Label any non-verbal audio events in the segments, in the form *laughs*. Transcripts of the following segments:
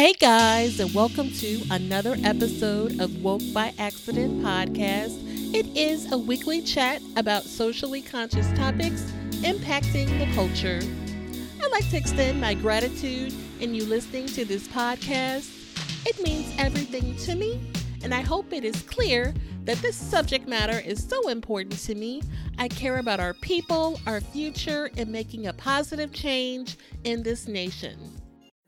Hey guys, and welcome to another episode of Woke by Accident podcast. It is a weekly chat about socially conscious topics impacting the culture. I'd like to extend my gratitude in you listening to this podcast. It means everything to me, and I hope it is clear that this subject matter is so important to me. I care about our people, our future, and making a positive change in this nation.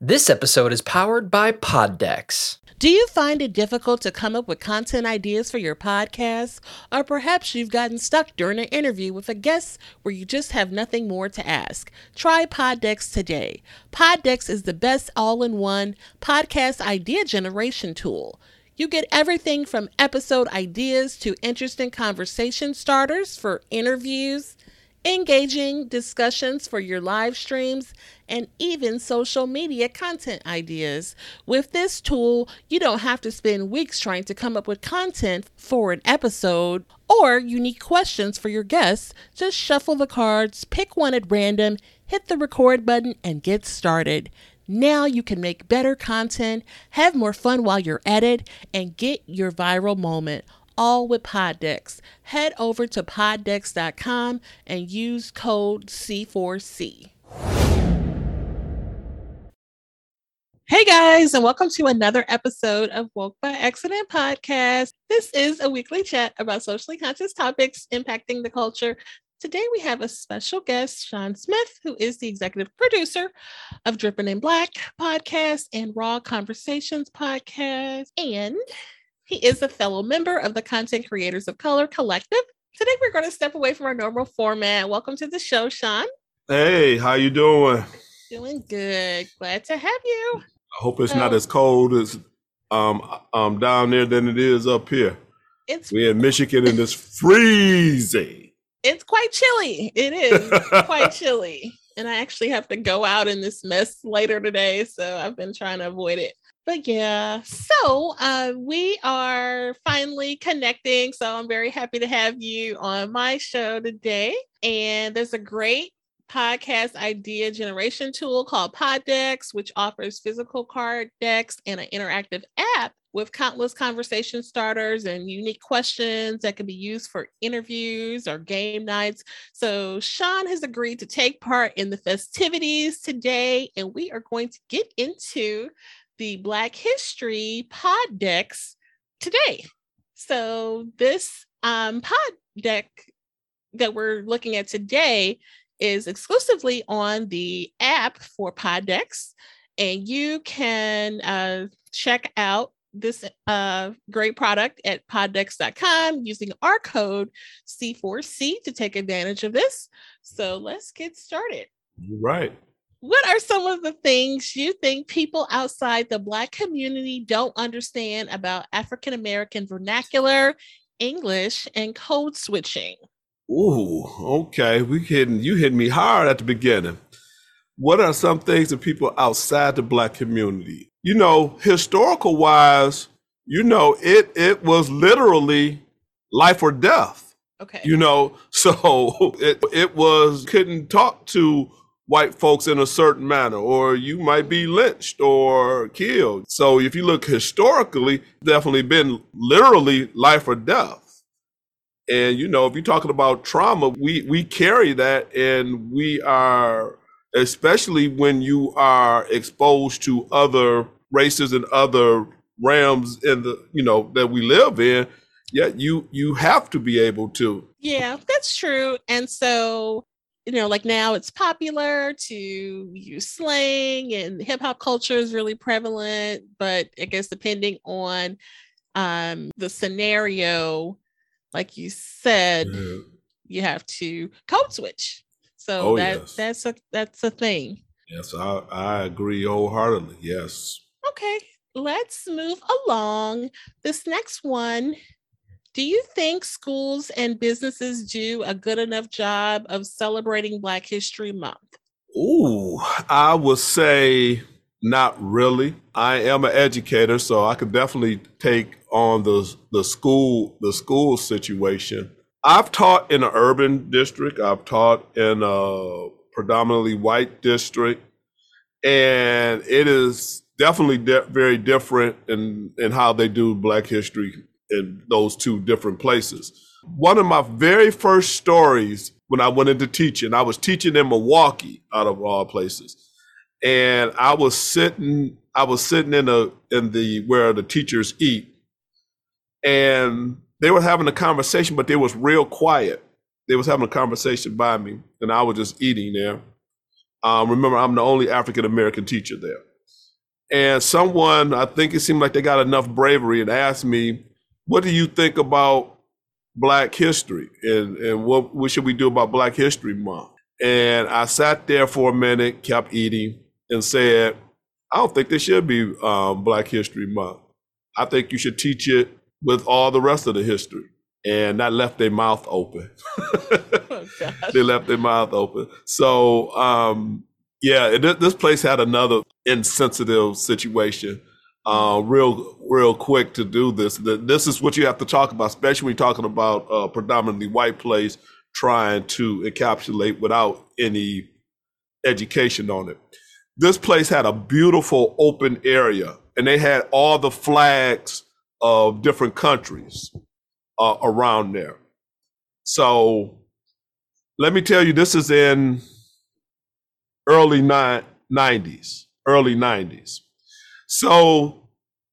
This episode is powered by PodDecks. Do you find it difficult to come up with content ideas for your podcast? Or perhaps you've gotten stuck during an interview with a guest where you just have nothing more to ask? Try PodDecks today. PodDecks is the best all in one podcast idea generation tool. You get everything from episode ideas to interesting conversation starters for interviews engaging discussions for your live streams, and even social media content ideas. With this tool, you don't have to spend weeks trying to come up with content for an episode or unique questions for your guests. Just shuffle the cards, pick one at random, hit the record button, and get started. Now you can make better content, have more fun while you're at it, and get your viral moment all with PodDecks. Head over to poddecks.com and use code C4C. Hey guys, and welcome to another episode of Woke by Accident podcast. This is a weekly chat about socially conscious topics impacting the culture. Today we have a special guest, Shawn Smith, who is the executive producer of Dripping in Black podcast and Raw Conversations podcast. And he is a fellow member of the Content Creators of Color Collective. Today we're going to step away from our normal format. Welcome to the show, Shawn. Hey, how you doing? Doing good. Glad to have you. I hope it's not as cold as um um down there than it is up here. It's we're in Michigan and it's freezing. It's quite chilly. It is quite *laughs* chilly. And I actually have to go out in this mess later today. So I've been trying to avoid it but yeah, so uh, we are finally connecting. So I'm very happy to have you on my show today. And there's a great podcast idea generation tool called PodDecks, which offers physical card decks and an interactive app with countless conversation starters and unique questions that can be used for interviews or game nights. So, Shawn has agreed to take part in the festivities today, and we are going to get into the Black History pod decks today. So this um, pod deck that we're looking at today is exclusively on the app for pod decks, and you can uh, check out this uh, great product at poddecks.com using our code C4C to take advantage of this. So let's get started. Right what are some of the things you think people outside the Black community don't understand about African American vernacular, English, and code switching? Ooh, okay. We hitting you hit me hard at the beginning. What are some things that people outside the Black community? You know, historical wise, you know, it it was literally life or death. Okay. You know, *laughs* so it it was couldn't talk to white folks in a certain manner, or you might be lynched or killed. So if you look historically, definitely been literally life or death. And you know, if you're talking about trauma, we we carry that, and we are especially when you are exposed to other races and other realms in the you know that we live in yeah you you have to be able to yeah that's true and so you know, like now it's popular to use slang and hip hop culture is really prevalent, but I guess depending on um, the scenario, like you said, yeah. you have to code switch. So oh, that yes. that's a that's a thing. Yes, I, I agree wholeheartedly. Yes. Okay, let's move along. This next one do you think schools and businesses do a good enough job of celebrating Black History Month? Ooh, I would say not really. I am an educator, so I could definitely take on the the school the school situation. I've taught in an urban district. I've taught in a predominantly white district, and it is definitely de- very different in in how they do Black History in those two different places. One of my very first stories when I went into teaching, I was teaching in Milwaukee, out of all places, and I was sitting I was sitting in a in the where the teachers eat, and they were having a conversation, but they was real quiet. They was having a conversation by me, and I was just eating there. Um, remember, I'm the only African American teacher there, and someone I think it seemed like they got enough bravery and asked me, "What do you think about Black History, and and what what should we do about Black History Month?" And I sat there for a minute, kept eating, and said, I don't think there should be um, Black History Month. I think you should teach it with all the rest of the history. And that left their mouth open. *laughs* Oh, they left their mouth open. So, um, yeah, it, this place had another insensitive situation. Uh, real, real quick to do this. This is what you have to talk about, especially when talking about a predominantly white place trying to encapsulate without any education on it this place had a beautiful open area and they had all the flags of different countries uh, around there. So let me tell you, this is in early ni- 90s, early 90s. So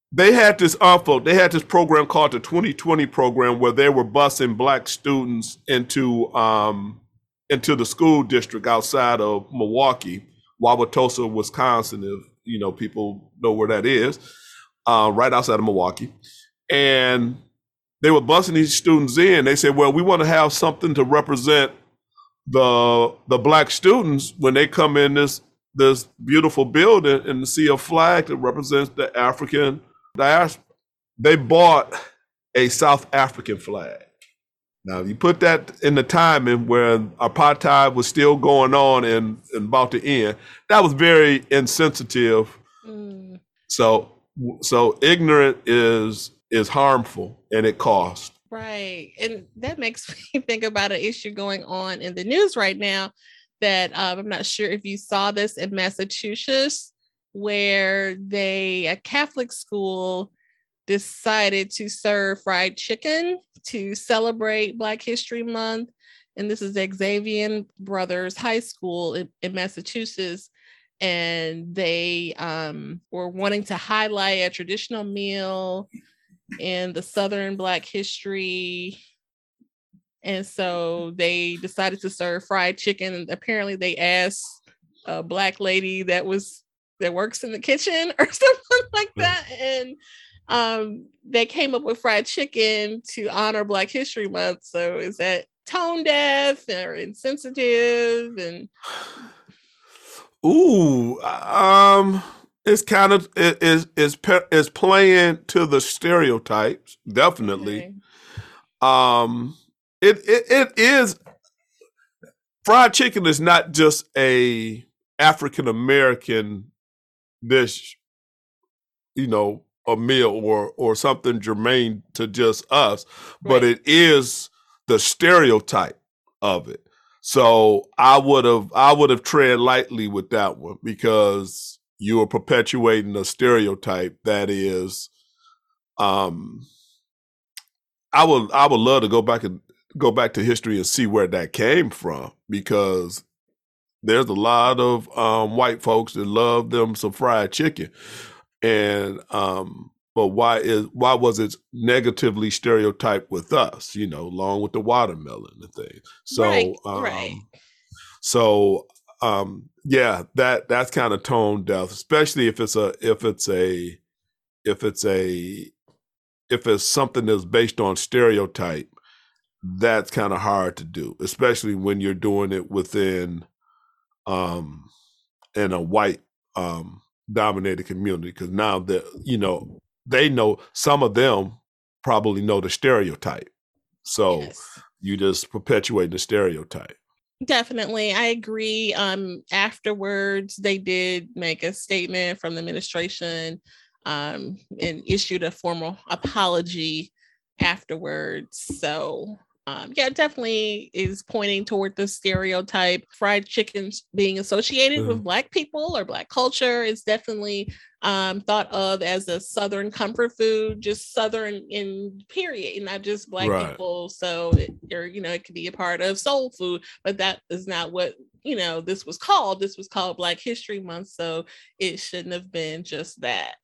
they had this unfold, they had this program called the 2020 program where they were busing black students into um, into the school district outside of Milwaukee Wauwatosa, Wisconsin, if you know people know where that is, uh, right outside of Milwaukee. And they were busing these students in. They said, "Well, we want to have something to represent the the black students when they come in this this beautiful building and see a flag that represents the African diaspora." They bought a South African flag. Now, you put that in the timing where apartheid was still going on and, and about to end, that was very insensitive. Mm. So, so ignorant is is harmful and it costs. Right, and that makes *laughs* me think about an issue going on in the news right now. That um, I'm not sure if you saw this in Massachusetts, where they a Catholic school decided to serve fried chicken to celebrate Black History Month. And this is Xaverian Brothers High School in, in Massachusetts. And they um, were wanting to highlight a traditional meal in the Southern Black history. And so they decided to serve fried chicken. And apparently, they asked a Black lady that was that works in the kitchen *laughs* or something like that. And um, they came up with fried chicken to honor Black History Month. So is that tone deaf or insensitive? And *sighs* ooh, um, it's kind of it is is is playing to the stereotypes, definitely. Okay. Um, it, it it is fried chicken is not just a African American dish, you know, a meal or or something germane to just us, right. but it is the stereotype of it. So I would have I would have tread lightly with that one because you are perpetuating a stereotype that is um I would I would love to go back and go back to history and see where that came from because there's a lot of um, white folks that love them some fried chicken and um but why is why was it negatively stereotyped with us you know along with the watermelon and things so right, um, right. so um yeah that that's kind of tone deaf especially if it's a if it's a if it's a if it's something that's based on stereotype that's kind of hard to do especially when you're doing it within um in a white um dominated community because now that you know they know some of them probably know the stereotype so yes. you just perpetuate the stereotype definitely i agree um afterwards they did make a statement from the administration um and issued a formal apology afterwards so um, yeah, definitely is pointing toward the stereotype. Fried chicken being associated with Black people or Black culture is definitely um, thought of as a Southern comfort food, just Southern in period, not just Black Right. people. So, it, or you know, it could be a part of soul food, but that is not what you know this was called. This was called Black History Month, so it shouldn't have been just that.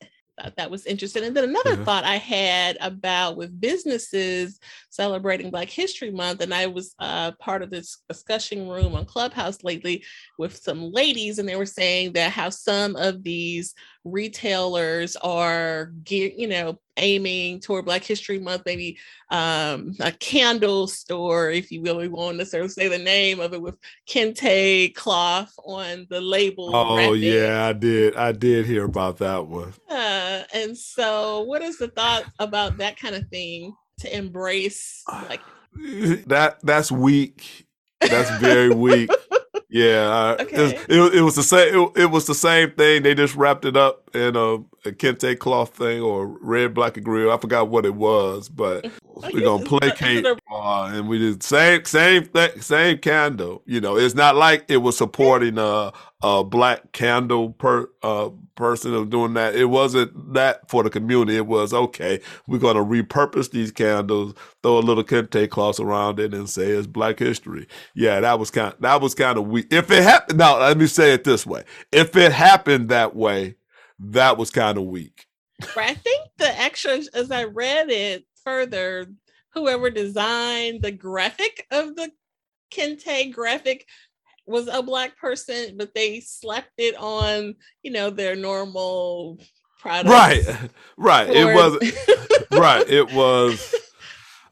Thought that was interesting. And then another Yeah. thought I had about with businesses celebrating Black History Month, and I was uh, part of this discussion room on Clubhouse lately with some ladies, and they were saying that how some of these retailers are gear, you know, aiming toward Black History Month, maybe um, a candle store, if you will. We won't necessarily say the name of it with kente cloth on the label. Oh wrapping. yeah, I did. I did hear about that one. Uh, and so, what is the thought about that kind of thing to embrace? Like, *sighs* That that's weak. That's very weak. Yeah, *laughs* it, was, Okay. it, it was the same. It, it was the same thing. They just wrapped it up in a, a kente cloth thing or red, black, and green. I forgot what it was, but *laughs* we're gonna it's not- placate, *laughs* uh, and we did same, same, th- same candle. You know, it's not like it was supporting a a black candle per uh person of doing that. It wasn't that for the community. It was okay. We're gonna repurpose these candles, throw a little kente cloth around it, and say it's Black History. Yeah, that was kind. That was kind of weak. If it happened, now let me say it this way: if it happened that way, that was kind of weak. Right. I think the extra, as I read it further, whoever designed the graphic of the Kente graphic was a black person, but they slapped it on, you know, their normal product. Right, *laughs* *laughs* right. It was right. It was.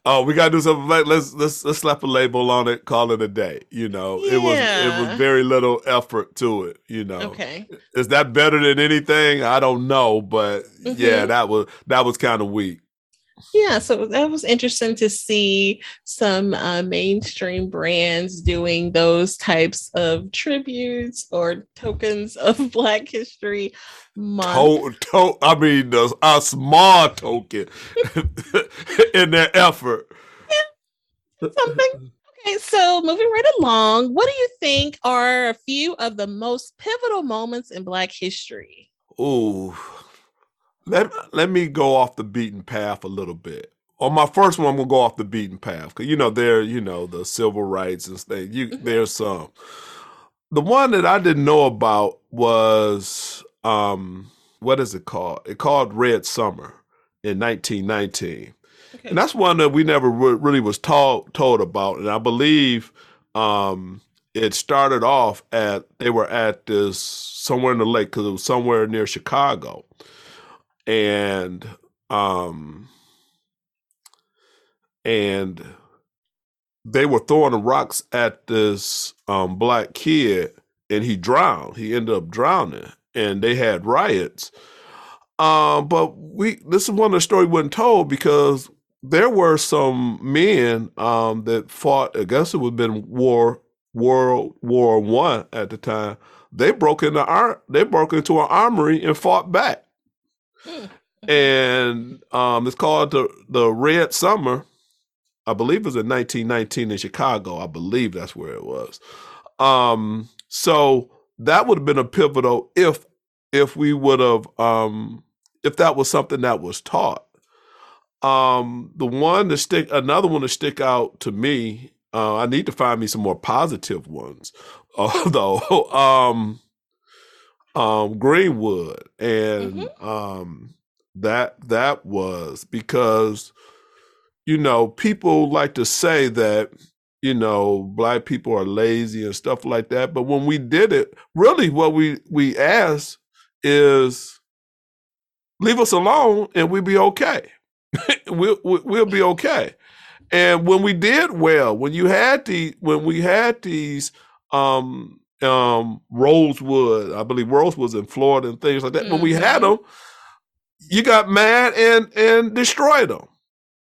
Oh, we gotta do something. Like, let's let's let's slap a label on it. Call it a day. You know, it was it was very little effort to it. You know, okay. is that better than anything? I don't know, but yeah, Mhm. that was that was kind of weak. Yeah, so that was interesting to see some uh, mainstream brands doing those types of tributes or tokens *laughs* of Black History Month. To, to, I mean, the, a small token *laughs* in their effort. Something. Okay, so moving right along, what do you think are a few of the most pivotal moments in Black history? Ooh, let let me go off the beaten path a little bit. On my first one, I'm gonna go off the beaten path because you know there, you know, the civil rights and stuff. You Mhm. there's some. The one that I didn't know about was um, what is it called? It called Red Summer in 1919 Okay. and that's one that we never re- really was told told about and i believe um it started off at they were at this somewhere in the lake because it was somewhere near chicago and um and they were throwing rocks at this um black kid and he drowned he ended up drowning and they had riots um but we this is one of the story wasn't told because there were some men um, that fought. I guess it would have been war, World War One at the time. They broke into ar- They broke into an armory and fought back. And um, it's called the the Red Summer. I believe it was in 1919 in Chicago. I believe that's where it was. Um, so that would have been a pivotal if if we would have um, if that was something that was taught. Um, the one to stick, another one to stick out to me. Uh, I need to find me some more positive ones, *laughs* although um, um, Greenwood and um, that that was because you know people like to say that you know black people are lazy and stuff like that, but when we did it, really what we we asked is leave us alone and we'll be okay *laughs* we'll we'll we'll be *laughs* okay. And when we did well, when you had the when we had these um um Rosewood, I believe Rosewood's in Florida and things like that. When we had Mhm. them, you got mad and and destroyed them.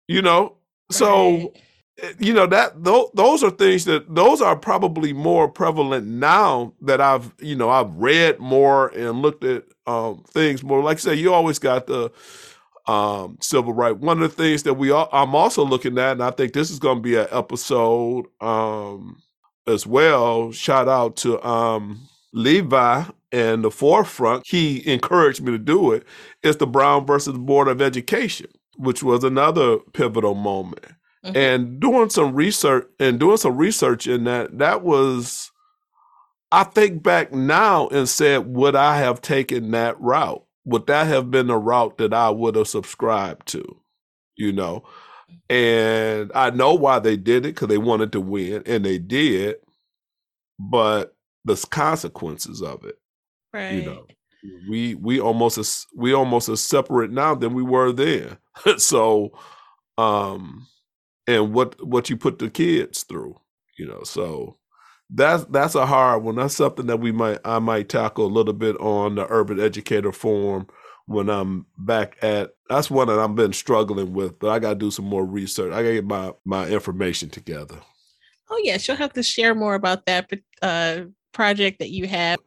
You know, so Right. eh, you know that those those are things that those are probably more prevalent now that I've you know I've read more and looked at um things more. Like I say, you always got the um, civil rights. One of the things that we all, I'm also looking at, and I think this is going to be an episode um, as well. Shout out to um, Levi and the forefront. He encouraged me to do it. it. Is the Brown versus Board of Education, which was another pivotal moment. Mm-hmm. And doing some research and doing some research in that, that was. I think back now and said, would I have taken that route? would that have been the route that I would have subscribed to? You know, and I know why they did it because they wanted to win, and they did. But the consequences of it, right? You know, we we almost as we almost as separate now than we were then. *laughs* so, um, and what what you put the kids through, you know, so that's that's a hard one. That's something that we might I might tackle a little bit on the Urban Educator Forum when I'm back at. That's one that I've been struggling with, but I got to do some more research. I got to get my my information together. Oh yes, you'll have to share more about that uh, project that you have.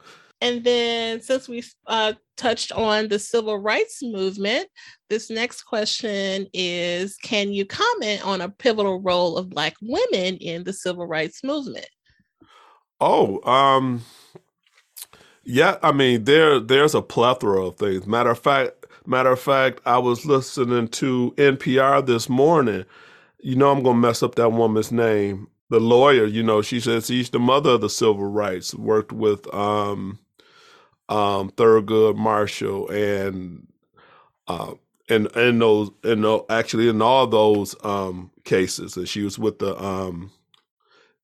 And then, since we uh, touched on the civil rights movement, this next question is Can you comment on a pivotal role of Black women in the civil rights movement? Oh, um, yeah. I mean, there there's a plethora of things. Matter of fact, matter of fact, I was listening to NPR this morning. You know, I'm gonna mess up that woman's name. The lawyer, you know, she says she's the mother of the civil rights. Worked with um, um, Thurgood Marshall and uh, and in those and actually in all those um cases, and she was with the um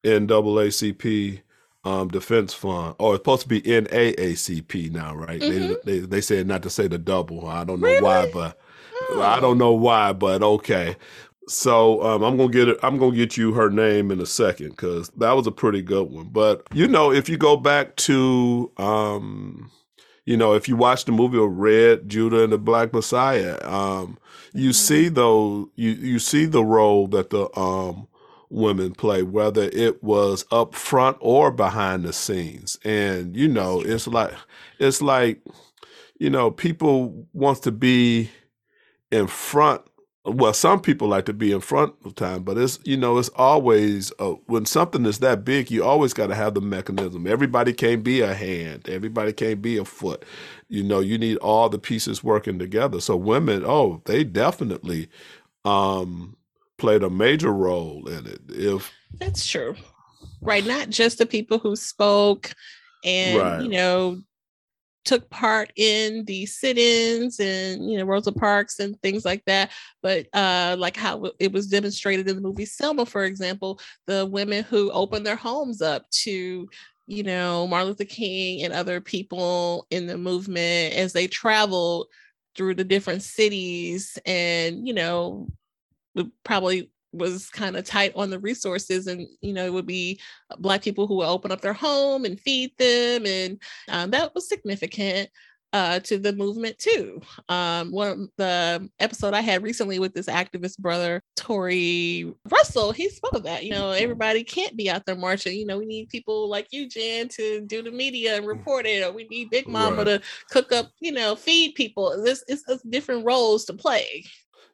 NAACP um, Defense Fund, or it's supposed to be NAACP now, right? Mm-hmm. They, they they said not to say the double. I don't know really? why, but oh. I don't know why, but okay. So um, I'm gonna get it. I'm gonna get you her name in a second because that was a pretty good one. But you know, if you go back to, um, you know, if you watch the movie of Red Judas and the Black Messiah, um, you mm-hmm. see though you you see the role that the um, women play, whether it was up front or behind the scenes. And you know, it's like it's like you know, people want to be in front. Well, some people like to be in front of time, but it's you know, it's always uh, when something is that big, you always got to have the mechanism. Everybody can't be a hand. Everybody can't be a foot. You know, you need all the pieces working together. So women, oh, they definitely um played a major role in it. If that's true, right? Not just the people who spoke and right. you know took part in the sit-ins and you know Rosa Parks and things like that, but uh, like how it was demonstrated in the movie Selma, for example, the women who opened their homes up to you know Martin Luther King and other people in the movement as they traveled through the different cities and you know probably was kind of tight on the resources and you know it would be black people who would open up their home and feed them and um, that was significant uh, to the movement too. Um, one the episode I had recently with this activist brother, Tori Russell, he spoke of that. You know, everybody can't be out there marching. You know, we need people like you, Jen, to do the media and mm. report it, or we need Big Mama right. to cook up, you know, feed people. This is different roles to play.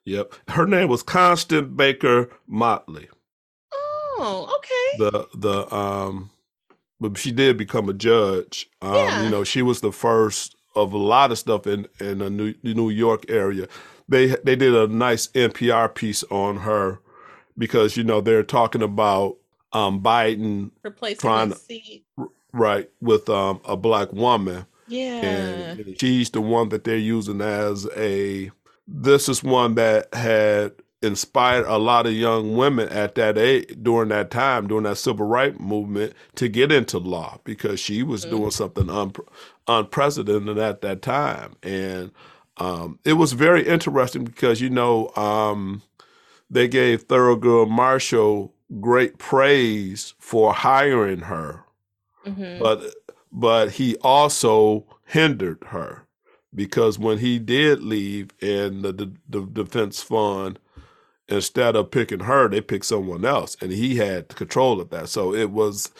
Yep. Her name was Constance Baker Motley. Oh, okay. The the um but she did become a judge. Um, yeah. you know, she was the first of a lot of stuff in in the New, New York area. They they did a nice NPR piece on her because you know they're talking about um Biden replacing trying to, right with um a black woman. Yeah. And she's the one that they're using as a this is one that had inspired a lot of young women at that age during that time during that civil rights movement to get into law because she was mm-hmm. doing something un- unprecedented at that time and um, it was very interesting because you know um, they gave Thurgood Marshall great praise for hiring her mm-hmm. but but he also hindered her because when he did leave and the, the, the, defense fund instead of picking her they picked someone else and he had control of that. So it was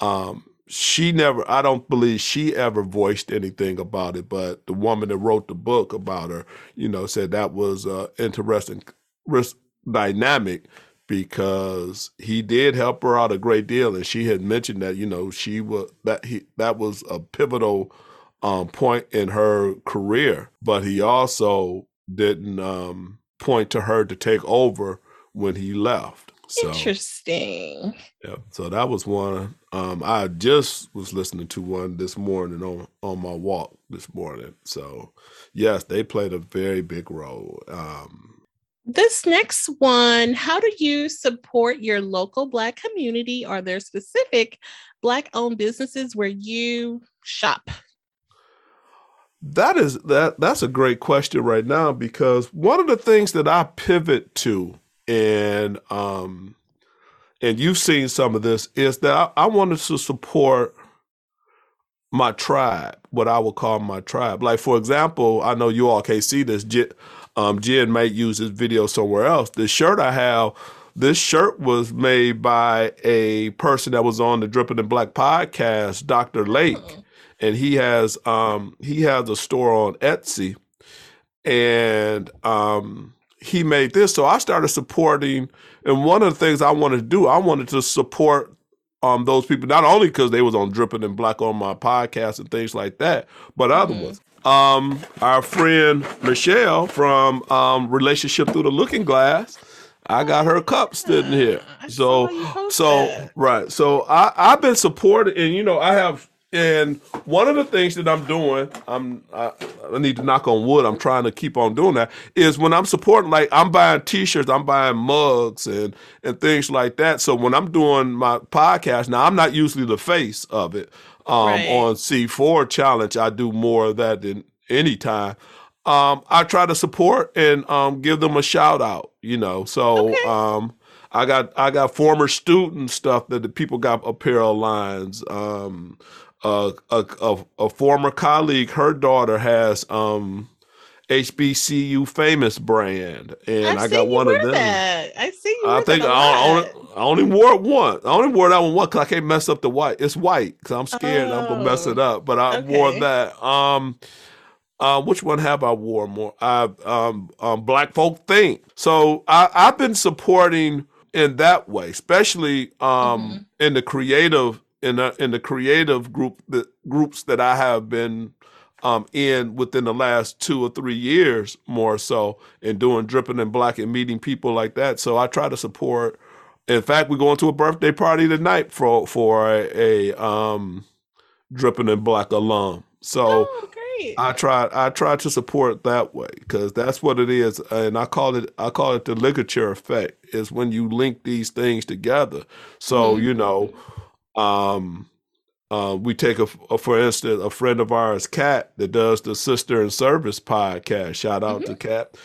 um, she never I don't believe she ever voiced anything about it, but the woman that wrote the book about her, you know, said that was uh interesting risk dynamic because he did help her out a great deal and she had mentioned that, you know, she was that he that was a pivotal um point in her career, but he also didn't um point to her to take over when he left. So, Interesting. Yeah. So that was one. Um, I just was listening to one this morning on on my walk this morning. So yes, they played a very big role. Um, this next one, how do you support your local Black community? Are there specific Black owned businesses where you shop? That is that that's a great question right now because one of the things that I pivot to and um and you've seen some of this is that I, I wanted to support my tribe, what I would call my tribe. Like for example, I know you all can't see this. Jen, um, Jen might use this video somewhere else. The shirt I have, this shirt was made by a person that was on the Dripping in Black podcast, Dr. Lake. And he has um, he has a store on Etsy, and um, he made this. So I started supporting, and one of the things I wanted to do, I wanted to support um, those people not only because they was on Dripping in Black on my podcast and things like that, but other mm-hmm. ones. Um, our friend Michelle from um, Relationship Through the Looking Glass. I got her cup sitting here. so, so right. So I I've been supporting, and you know I have and one of the things that I'm doing, I'm I, I, need to knock on wood. I'm trying to keep on doing that. Is when I'm supporting, like I'm buying T-shirts, I'm buying mugs and and things like that. So when I'm doing my podcast now, I'm not usually the face of it. Um, right. On C4 Challenge, I do more of that than any time. Um, I try to support and um, give them a shout out. You know, so. Okay. Um, I got I got former student stuff that the people got apparel lines. Um, a, a, a former colleague, her daughter has um, HBCU famous brand, and i got one of them. That. I see you. I think I only, I only wore it once. I only wore that one once because I can't mess up the white. It's white because I'm scared oh, I'm gonna mess it up. But I okay. wore that. Um, uh, which one have I wore more? I um, um, Black Folk Think. So I, I've been supporting in that way, especially um, mm-hmm. in the creative in the, in the creative group the groups that I have been um, in within the last two or three years more so and doing dripping in black and meeting people like that. So I try to support. In fact, we're going to a birthday party tonight for for a, a um, dripping in black alum. So oh, I try I try to support that way because that's what it is, and I call it I call it the ligature effect. Is when you link these things together. So mm-hmm. you know um, uh, we take a, a, for instance, a friend of ours, Kat, that does the Sister in Service podcast. Shout out mm-hmm. to Kat.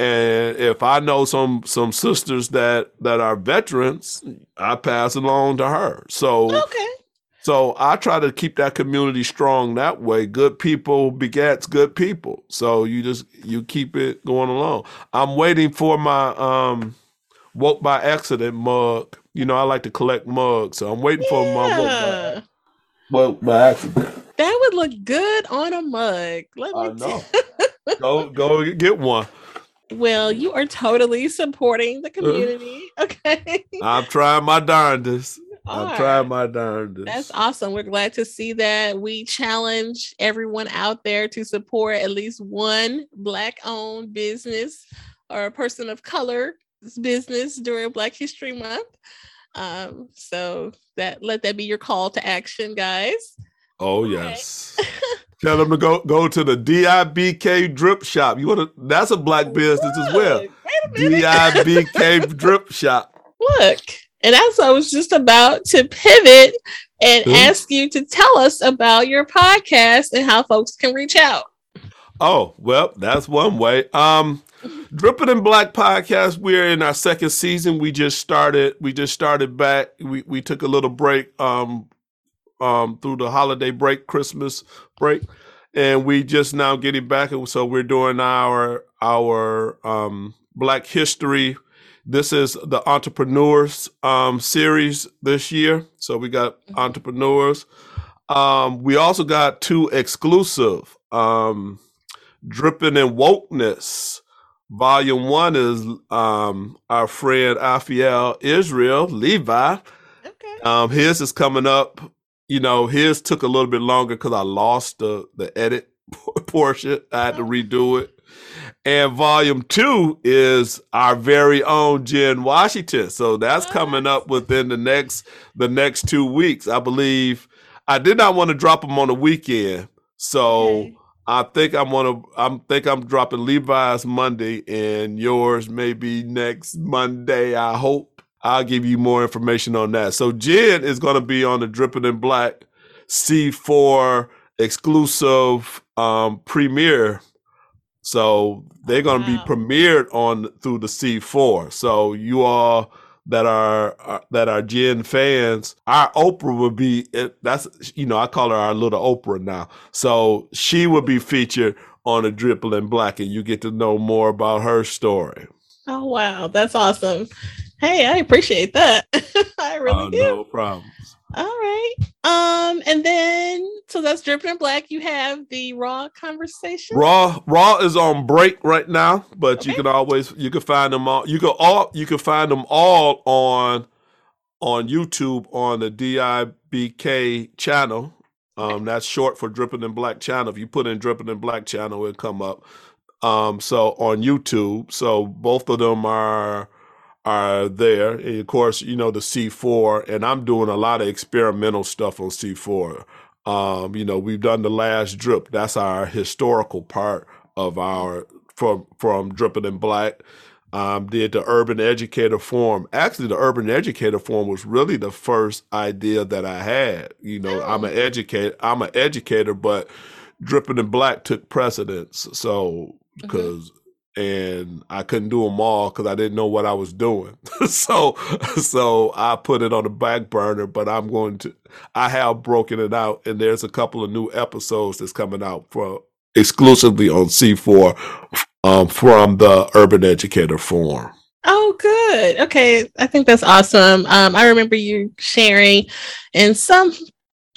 And if I know some some sisters that that are veterans, I pass along to her. So okay. So I try to keep that community strong that way. Good people begets good people. So you just you keep it going along. I'm waiting for my um woke by accident mug you know, I like to collect mugs, so I'm waiting yeah. for my mug. Well, by accident. That would look good on a mug. Let me I know. *laughs* go go get one. Well, you are totally supporting the uh. community. *laughs* Okay. I'm trying my darndest. I'm right. trying my darndest. That's awesome. We're glad to see that. We challenge everyone out there to support at least one Black owned business or a person of color business during Black History Month. Um, so that let that be your call to action, guys. Oh yes. *laughs* Tell them to go go to the DIBK drip shop. You want to? That's a black business Look, as well. DIBK *laughs* drip shop. Look, and as I was just about to pivot and mm-hmm. ask you to tell us about your podcast and how folks can reach out. Oh well, that's one way. Um, Dripping in Black podcast. We're in our second season. We just started. We just started back. We we took a little break um um through the holiday break, Christmas break, and we just now getting back. And so we're doing our our um Black History this is the entrepreneurs um, series this year. So we got Mhm. entrepreneurs. Um, we also got two exclusive um, dripping in wokeness. Volume one is um, our friend Afiel Israel Levi. Okay. Um, his is coming up. You know, his took a little bit longer because I lost the the edit *laughs* portion. I had to redo it. And volume two is our very own Jen Washington. So that's coming up within the next the next two weeks. I believe I did not want to drop them on the weekend. So Okay. I think I'm gonna I'm think I'm dropping Levi's Monday and yours maybe next Monday. I hope I'll give you more information on that. So Jen is gonna be on the Dripping in Black C4 exclusive um premiere. So they're gonna Wow. be premiered on through the C4. So you all that are, are that are Jen fans, our Oprah would be that's you know I call her our little Oprah now. So she would be featured on a Dripping in Black, and you get to know more about her story. Oh wow, that's awesome. Hey, I appreciate that. *laughs* I really Uh, do. no problem. All right. Um, and then so that's dripping in black. You have the raw conversation. Raw Raw is on break right now, but you can always you can find them all. You can all you can find them all on on YouTube on the DIBK channel. Um, that's short for Dripping in Black channel. If you put in Dripping in Black channel, it'll come up. Um, so on YouTube, so both of them are are there. And of course, you know the C4, and I'm doing a lot of experimental stuff on C4. Um, you know, we've done the last drip. That's our historical part of our from from Dripping in Black. Um, did the Urban Educator Forum. Actually, the Urban Educator Forum was really the first idea that I had. You know, I'm an educator. I'm an educator, but Dripping in Black took precedence. So because and I couldn't do them all because I didn't know what I was doing. *laughs* so so I put it on the back burner. But I'm going to. I have broken it out, and there's a couple of new episodes that's coming out for exclusively on C4 um, from the Urban Educator Forum. Oh, good. Okay, I think that's awesome. Um, I remember you sharing in some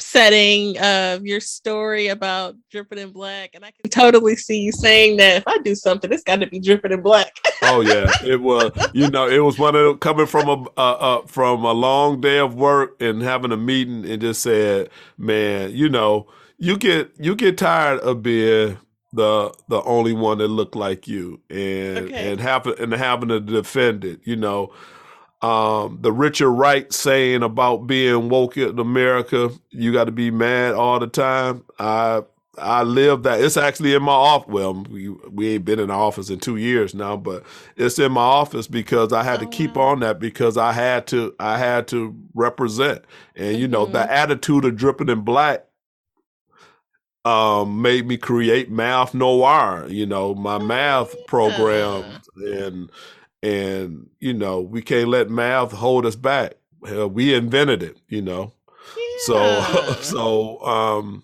setting of your story about dripping in black, and I can totally see you saying that if I do something, it's got to be dripping in black. *laughs* Oh yeah, it was. You know, it was one of coming from a uh, uh, from a long day of work and having a meeting and just said, man, you know, you get you get tired of being the the only one that looked like you and Okay. and having and having to defend it. You know, um, the Richard Wright saying about being woke in America, you got to be mad all the time. I I live that. It's actually in my office. Well, we we ain't been in the office in two years now, but it's in my office because I had to Oh, keep wow. on that because I had to I had to represent, and you know Mhm. the attitude of dripping in black um made me create math noir you know my math program and and you know we can't let math hold us back. Hell, we invented it you know? So *laughs* Yeah. so so um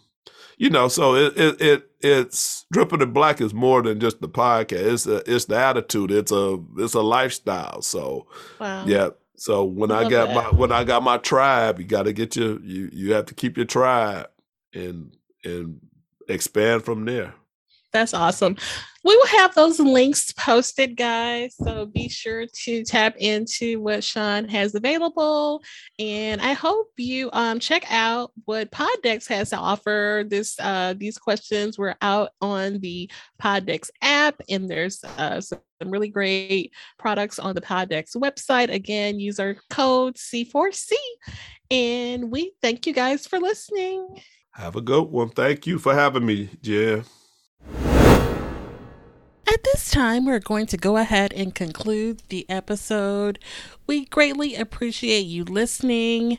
you know so it it, it it's dripping in black is more than just the podcast. It's a, it's the attitude. It's a it's a lifestyle. So wow. yeah. So when I i got that. my when i got my tribe you got to get your you you have to keep your tribe and and expand from there That's awesome. We will have those links posted, guys. So be sure to tap into what Shawn has available. And I hope you um, check out what PodDecks has to offer. This uh, these questions were out on the PodDecks app, and there's uh, some really great products on the PodDecks website. Again, use our code C4C. And we thank you guys for listening. have a good one thank you for having me jen At this time, we're going to go ahead and conclude the episode. We greatly appreciate you listening.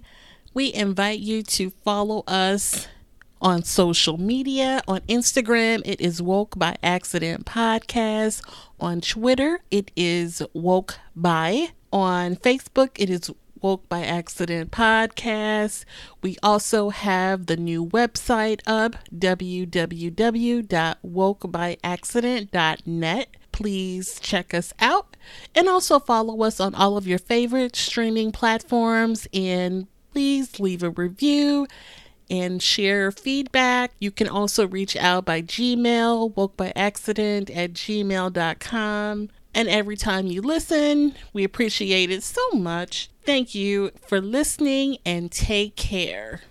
We invite you to follow us on social media. On Instagram, it is Woke by Accident Podcast. On Twitter, it is Woke by. On Facebook, it is Woke by Accident Podcast. We also have the new website up www.wokebyaccident.net. Please check us out. And also follow us on all of your favorite streaming platforms and please leave a review and share feedback. You can also reach out by Gmail, wokebyaccident at gmail.com. And every time you listen, we appreciate it so much. Thank you for listening and take care.